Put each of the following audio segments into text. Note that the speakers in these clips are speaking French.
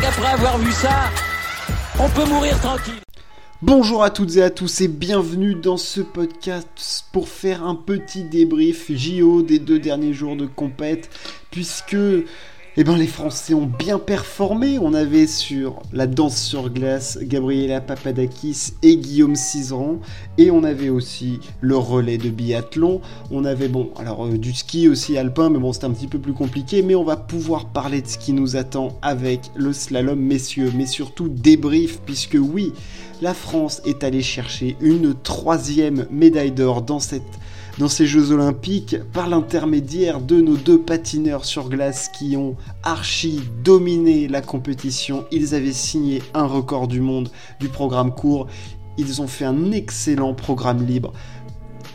qu'après avoir vu ça, on peut mourir tranquille. Bonjour à toutes et à tous et bienvenue dans ce podcast pour faire un petit débrief JO des deux derniers jours de compète puisque eh ben, les Français ont bien performé. On avait sur la danse sur glace Gabriela Papadakis et Guillaume Cizeron. Et on avait aussi le relais de biathlon. On avait, bon, alors euh, du ski aussi alpin, mais bon, c'était un petit peu plus compliqué. Mais on va pouvoir parler de ce qui nous attend avec le slalom, messieurs. Mais surtout débrief, puisque oui, la France est allée chercher une troisième médaille d'or dans cette dans ces Jeux Olympiques par l'intermédiaire de nos deux patineurs sur glace qui ont archi dominé la compétition. Ils avaient signé un record du monde du programme court. Ils ont fait un excellent programme libre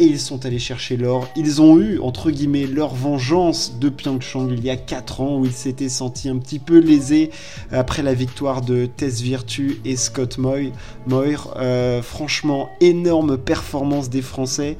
et ils sont allés chercher l'or. Ils ont eu, entre guillemets, leur vengeance de Pyeongchang il y a 4 ans où ils s'étaient sentis un petit peu lésés après la victoire de Tess Virtue et Scott. Moir. Euh, franchement, énorme performance des Français.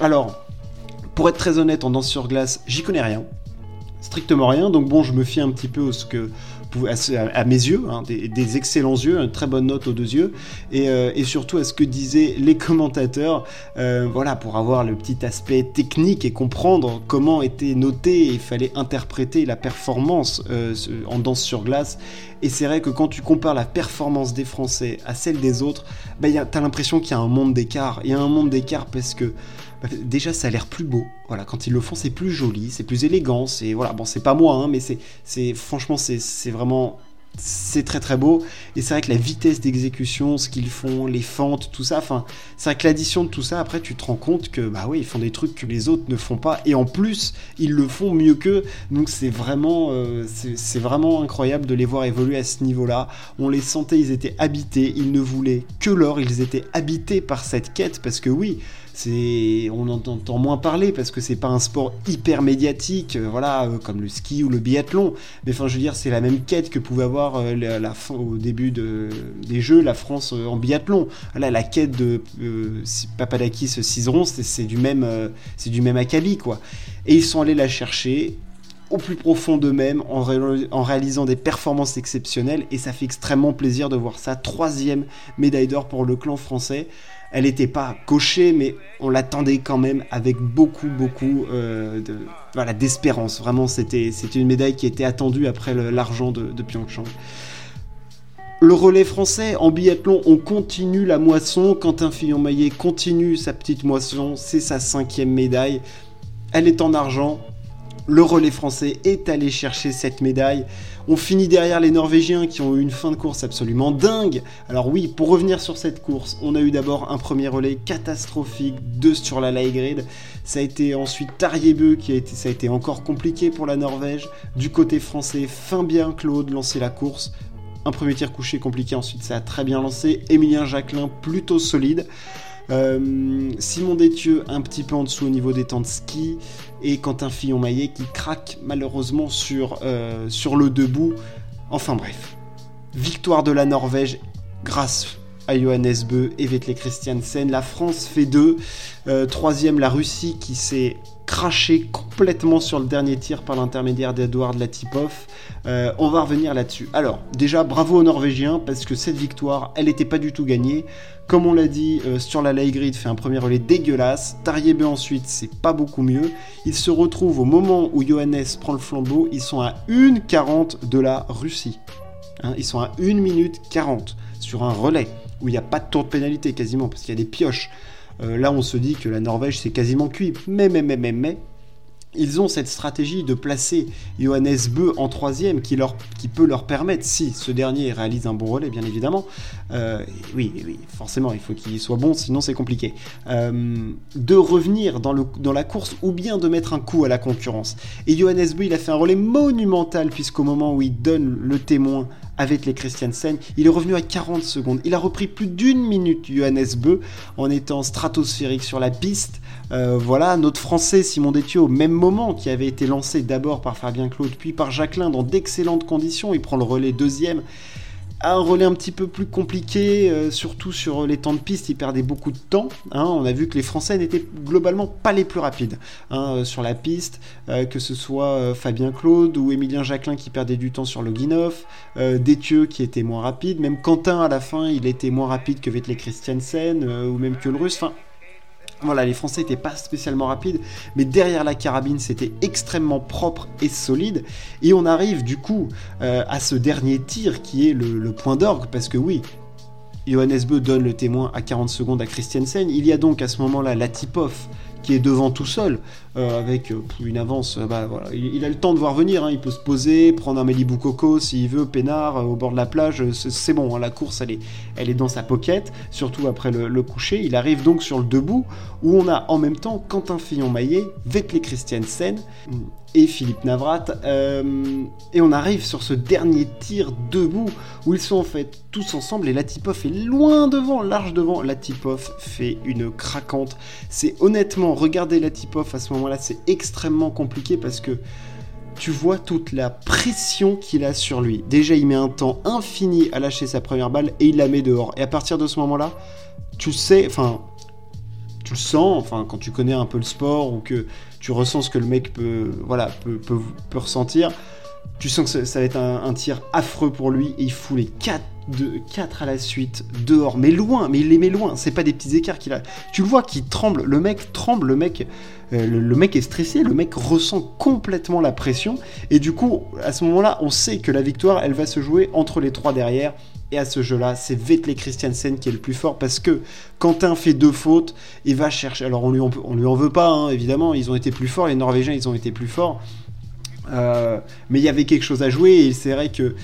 Alors, pour être très honnête, en danse sur glace, j'y connais rien. Strictement rien, donc bon, je me fie un petit peu à mes yeux, hein, des, excellents yeux, une très bonne note aux deux yeux, et, euh, surtout à ce que disaient les commentateurs, euh, voilà, pour avoir le petit aspect technique et comprendre comment était noté et il fallait interpréter la performance euh, en danse sur glace. Et c'est vrai que quand tu compares la performance des Français à celle des autres, bah, t'as l'impression qu'il y a un monde d'écart. Il y a un monde d'écart parce que déjà ça a l'air plus beau. Voilà, quand ils le font, c'est plus joli, c'est plus élégant. C'est voilà, bon, c'est pas moi, hein, mais c'est, franchement, c'est vraiment c'est très très beau et c'est vrai que la vitesse d'exécution, ce qu'ils font, les fentes, tout ça, enfin, c'est vrai que l'addition de tout ça, après tu te rends compte que bah oui, ils font des trucs que les autres ne font pas et en plus ils le font mieux qu'eux, donc c'est vraiment, euh, c'est vraiment incroyable de les voir évoluer à ce niveau-là. On les sentait, ils étaient habités, ils ne voulaient que l'or, ils étaient habités par cette quête parce que oui, on en entend moins parler parce que c'est pas un sport hyper médiatique, euh, voilà, euh, comme le ski ou le biathlon. Mais enfin, je veux dire, c'est la même quête que pouvait avoir euh, la, au début des Jeux la France en biathlon. La quête de Papadakis Cizeron, c'est du même, c'est du même acabit quoi. Et ils sont allés la chercher au plus profond d'eux-mêmes en, en, réalisant des performances exceptionnelles et ça fait extrêmement plaisir de voir ça. Troisième médaille d'or pour le clan français elle n'était pas cochée, mais on l'attendait quand même avec beaucoup, beaucoup euh, de, voilà, d'espérance. Vraiment, c'était, une médaille qui était attendue après l'argent de, de Pyeongchang. Le relais français en biathlon, on continue la moisson. Quentin Fillon-Maillet continue sa petite moisson. C'est sa cinquième médaille. Elle est en argent. Le relais français est allé chercher cette médaille. On finit derrière les Norvégiens qui ont eu une fin de course absolument dingue. Alors oui, pour revenir sur cette course, on a eu d'abord un premier relais catastrophique, deux sur la light. Ça a été ensuite Tariebeu qui a été, ça a été encore compliqué pour la Norvège. Du côté français, fin bien Claude lancer la course. Un premier tir couché compliqué, ensuite ça a très bien lancé. Emilien Jacquelin plutôt solide. Euh, Simon Détieux un petit peu en dessous au niveau des temps de ski et Quentin Fillon-Maillet qui craque malheureusement sur, euh, sur le debout. Enfin bref, victoire de la Norvège grâce à Johannes Beu et Vetle Christiansen. La France fait deux. Euh, troisième, la Russie qui s'est craché complètement sur le dernier tir par l'intermédiaire d'Edouard Latipov. Euh, on va revenir là-dessus. Alors, déjà, bravo aux Norvégiens parce que cette victoire, elle n'était pas du tout gagnée. Comme on l'a dit, euh, sur la grid, fait un premier relais dégueulasse. Tariebe ensuite, c'est pas beaucoup mieux. Il se retrouve au moment où Johannes prend le flambeau, ils sont à 1,40 de la Russie. Hein, ils sont à 1 minute 40 sur un relais où il n'y a pas de tour de pénalité quasiment parce qu'il y a des pioches. Euh, là, on se dit que la Norvège, c'est quasiment cuit. Mais, mais, mais, mais, mais, ils ont cette stratégie de placer Johannes Beu en troisième qui, leur, qui peut leur permettre, si ce dernier réalise un bon relais, bien évidemment, euh, oui, oui, forcément, il faut qu'il soit bon, sinon c'est compliqué, euh, de revenir dans, le, dans la course ou bien de mettre un coup à la concurrence. Et Johannes Beu, il a fait un relais monumental puisqu'au moment où il donne le témoin avec les Christiansen. Il est revenu à 40 secondes. Il a repris plus d'une minute Johannes Beu en étant stratosphérique sur la piste. Euh, voilà, notre Français Simon Détieux, au même moment, qui avait été lancé d'abord par Fabien Claude, puis par Jacqueline dans d'excellentes conditions. Il prend le relais deuxième. Un relais un petit peu plus compliqué, euh, surtout sur les temps de piste, il perdait beaucoup de temps. Hein. On a vu que les Français n'étaient globalement pas les plus rapides hein, euh, sur la piste, euh, que ce soit Fabien Claude ou Émilien Jacquelin qui perdait du temps sur Loginov, Détieux qui était moins rapide, même Quentin à la fin il était moins rapide que Vettel Christiansen ou même que le Russe. Enfin, voilà, les Français n'étaient pas spécialement rapides, mais derrière la carabine, c'était extrêmement propre et solide. Et on arrive du coup euh, à ce dernier tir qui est le, point d'orgue, parce que oui, Johannes Beu donne le témoin à 40 secondes à Christiansen. Il y a donc à ce moment-là Latipov qui est devant tout seul, euh, avec euh, une avance. Euh, bah, il, a le temps de voir venir, hein. il peut se poser, prendre un Malibu Coco s'il veut, peinard, au bord de la plage, c'est bon, hein. la course elle est, elle est dans sa pocket, surtout après le, coucher. Il arrive donc sur le debout, où on a en même temps Quentin Fillon-Maillet, Vettel Christiansen, et Philippe Navrat. Et on arrive sur ce dernier tir debout où ils sont en fait tous ensemble et Latipov est loin devant, large devant. Latipov fait une craquante. C'est honnêtement, regarder Latipov à ce moment-là, c'est extrêmement compliqué parce que tu vois toute la pression qu'il a sur lui. Déjà, il met un temps infini à lâcher sa première balle et il la met dehors. Et à partir de ce moment-là, tu sais, enfin, tu le sens, enfin, quand tu connais un peu le sport ou que tu ressens ce que le mec peut, voilà, peut, ressentir. Tu sens que ça, va être un, tir affreux pour lui et il fout les 4, de, 4 à la suite dehors, mais loin, mais il les met loin. C'est pas des petits écarts qu'il a. Tu le vois qui tremble, le mec tremble, le mec, euh, le, mec est stressé, le mec ressent complètement la pression et du coup, à ce moment-là, on sait que la victoire, elle va se jouer entre les trois derrière et à ce jeu-là, c'est Vettel Christiansen qui est le plus fort parce que Quentin fait deux fautes et va chercher. Alors on lui en, on lui en veut pas, hein, évidemment. Ils ont été plus forts, les Norvégiens, ils ont été plus forts. Euh, mais il y avait quelque chose à jouer et c'est vrai que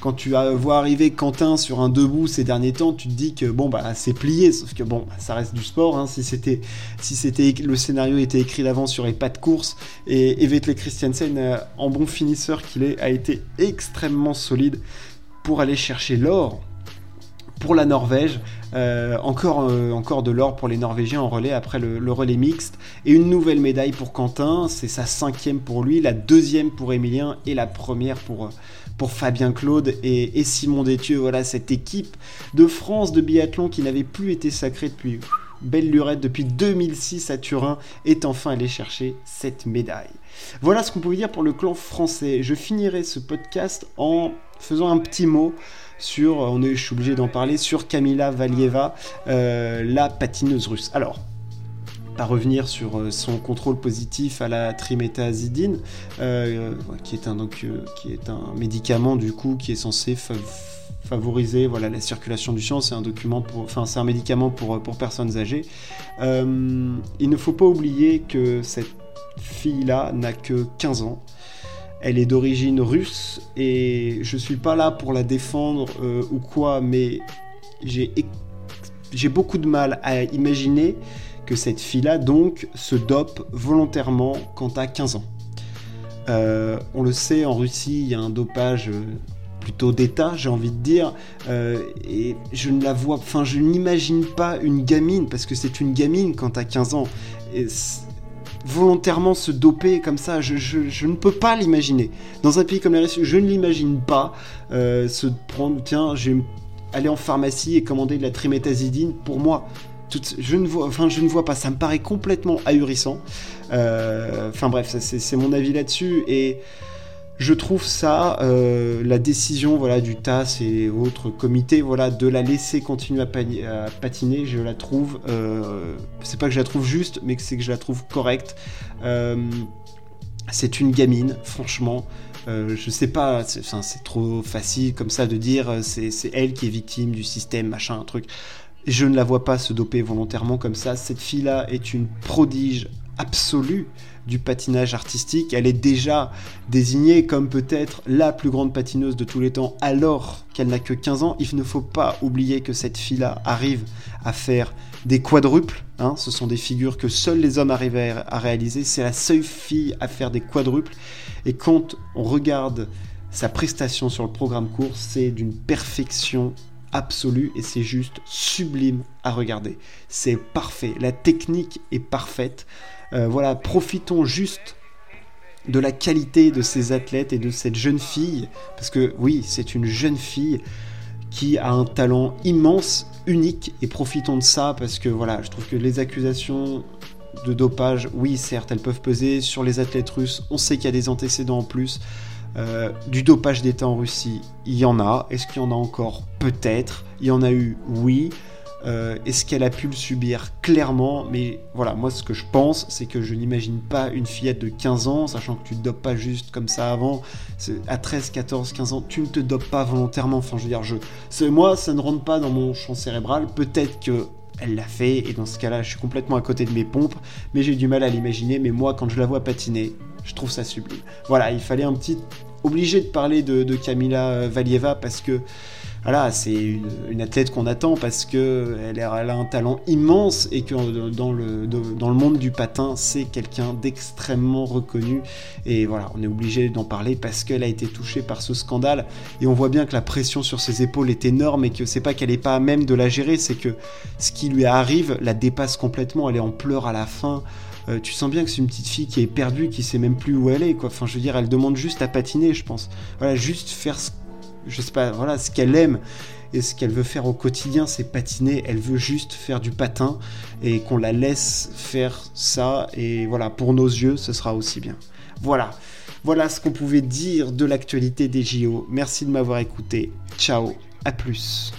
quand tu vois arriver Quentin sur un debout ces derniers temps, tu te dis que bon bah c'est plié, sauf que bon ça reste du sport. Hein. si c'était si c'était le scénario était écrit d'avance sur les pas de course et, et Vettel Christiansen euh, en bon finisseur qu'il est a été extrêmement solide pour aller chercher l'or pour la Norvège. Euh, encore, euh, encore de l'or pour les Norvégiens en relais après le, relais mixte. Et une nouvelle médaille pour Quentin. C'est sa cinquième pour lui, la deuxième pour Emilien et la première pour, pour Fabien Claude et, Simon Détieux. Voilà cette équipe de France de biathlon qui n'avait plus été sacrée depuis belle lurette depuis 2006 à Turin est enfin allé chercher cette médaille. Voilà ce qu'on pouvait dire pour le clan français. Je finirai ce podcast en faisons un petit mot sur, on est, je suis obligé d'en parler, sur Kamila Valieva, euh, la patineuse russe. Alors, pas revenir sur euh, son contrôle positif à la triméthazidine, euh, qui, est un, médicament du coup qui est censé favoriser voilà, la circulation du sang. C'est un un médicament pour, pour personnes âgées. il ne faut pas oublier que cette fille-là n'a que 15 ans. Elle est d'origine russe et je suis pas là pour la défendre euh, ou quoi, mais j'ai beaucoup de mal à imaginer que cette fille-là donc se dope volontairement quand à 15 ans. Euh, on le sait, en Russie, il y a un dopage euh, plutôt d'État, j'ai envie de dire, et je ne la vois, enfin, je n'imagine pas une gamine, parce que c'est une gamine quand à 15 ans. Volontairement se doper comme ça. Je, ne peux pas l'imaginer. Dans un pays comme la Russie, je ne l'imagine pas euh, se prendre, tiens, je vais aller en pharmacie et commander de la triméthazidine pour moi. je, ne vois, enfin, je ne vois pas, ça me paraît complètement ahurissant. Euh, enfin bref, c'est mon avis là-dessus. Et je trouve ça, euh, la décision voilà, du TAS et autres comités, voilà, de la laisser continuer à, patiner, je la trouve, euh, c'est pas que je la trouve juste, mais c'est que je la trouve correcte. Euh, c'est une gamine, franchement. je sais pas, c'est trop facile comme ça de dire c'est elle qui est victime du système, machin, un truc. Je ne la vois pas se doper volontairement comme ça. Cette fille-là est une prodige absolue du patinage artistique. Elle est déjà désignée comme peut-être la plus grande patineuse de tous les temps alors qu'elle n'a que 15 ans. Il ne faut pas oublier que cette fille-là arrive à faire des quadruples. Hein. Ce sont des figures que seuls les hommes arrivent à réaliser. C'est la seule fille à faire des quadruples. Et quand on regarde sa prestation sur le programme court, c'est d'une perfection absolue et c'est juste sublime à regarder. C'est parfait, la technique est parfaite. Euh, voilà, profitons juste de la qualité de ces athlètes et de cette jeune fille, parce que oui, c'est une jeune fille qui a un talent immense, unique, et profitons de ça parce que voilà, je trouve que les accusations de dopage, oui, certes, elles peuvent peser sur les athlètes russes. On sait qu'il y a des antécédents en plus. Euh, du dopage d'État en Russie, il y en a. Est-ce qu'il y en a encore Peut-être? Il y en a eu, oui. Euh, est-ce qu'elle a pu le subir? Clairement, mais voilà, moi ce que je pense, c'est que je n'imagine pas une fillette de 15 ans, sachant que tu te dopes pas juste comme ça avant, à 13, 14, 15 ans, tu ne te dopes pas volontairement, enfin je veux dire, moi ça ne rentre pas dans mon champ cérébral, peut-être que elle l'a fait, et dans ce cas-là, je suis complètement à côté de mes pompes, mais j'ai du mal à l'imaginer, mais moi quand je la vois patiner, je trouve ça sublime. Voilà, il fallait un petit... obligé de parler de, de Kamila Valieva parce que c'est une, athlète qu'on attend parce que elle, a un talent immense et que dans le, dans le monde du patin, c'est quelqu'un d'extrêmement reconnu. Et voilà, on est obligé d'en parler parce qu'elle a été touchée par ce scandale et on voit bien que la pression sur ses épaules est énorme et que c'est pas qu'elle est pas à même de la gérer, c'est que ce qui lui arrive la dépasse complètement. Elle est en pleurs à la fin. Euh, tu sens bien que c'est une petite fille qui est perdue, qui sait même plus où elle est, quoi. Enfin, je veux dire, elle demande juste à patiner, je pense. Voilà, juste faire ce je sais pas, voilà, ce qu'elle aime et ce qu'elle veut faire au quotidien, c'est patiner. Elle veut juste faire du patin et qu'on la laisse faire ça. Et voilà, pour nos yeux, ce sera aussi bien. Voilà, voilà ce qu'on pouvait dire de l'actualité des JO. Merci de m'avoir écouté. Ciao, à plus.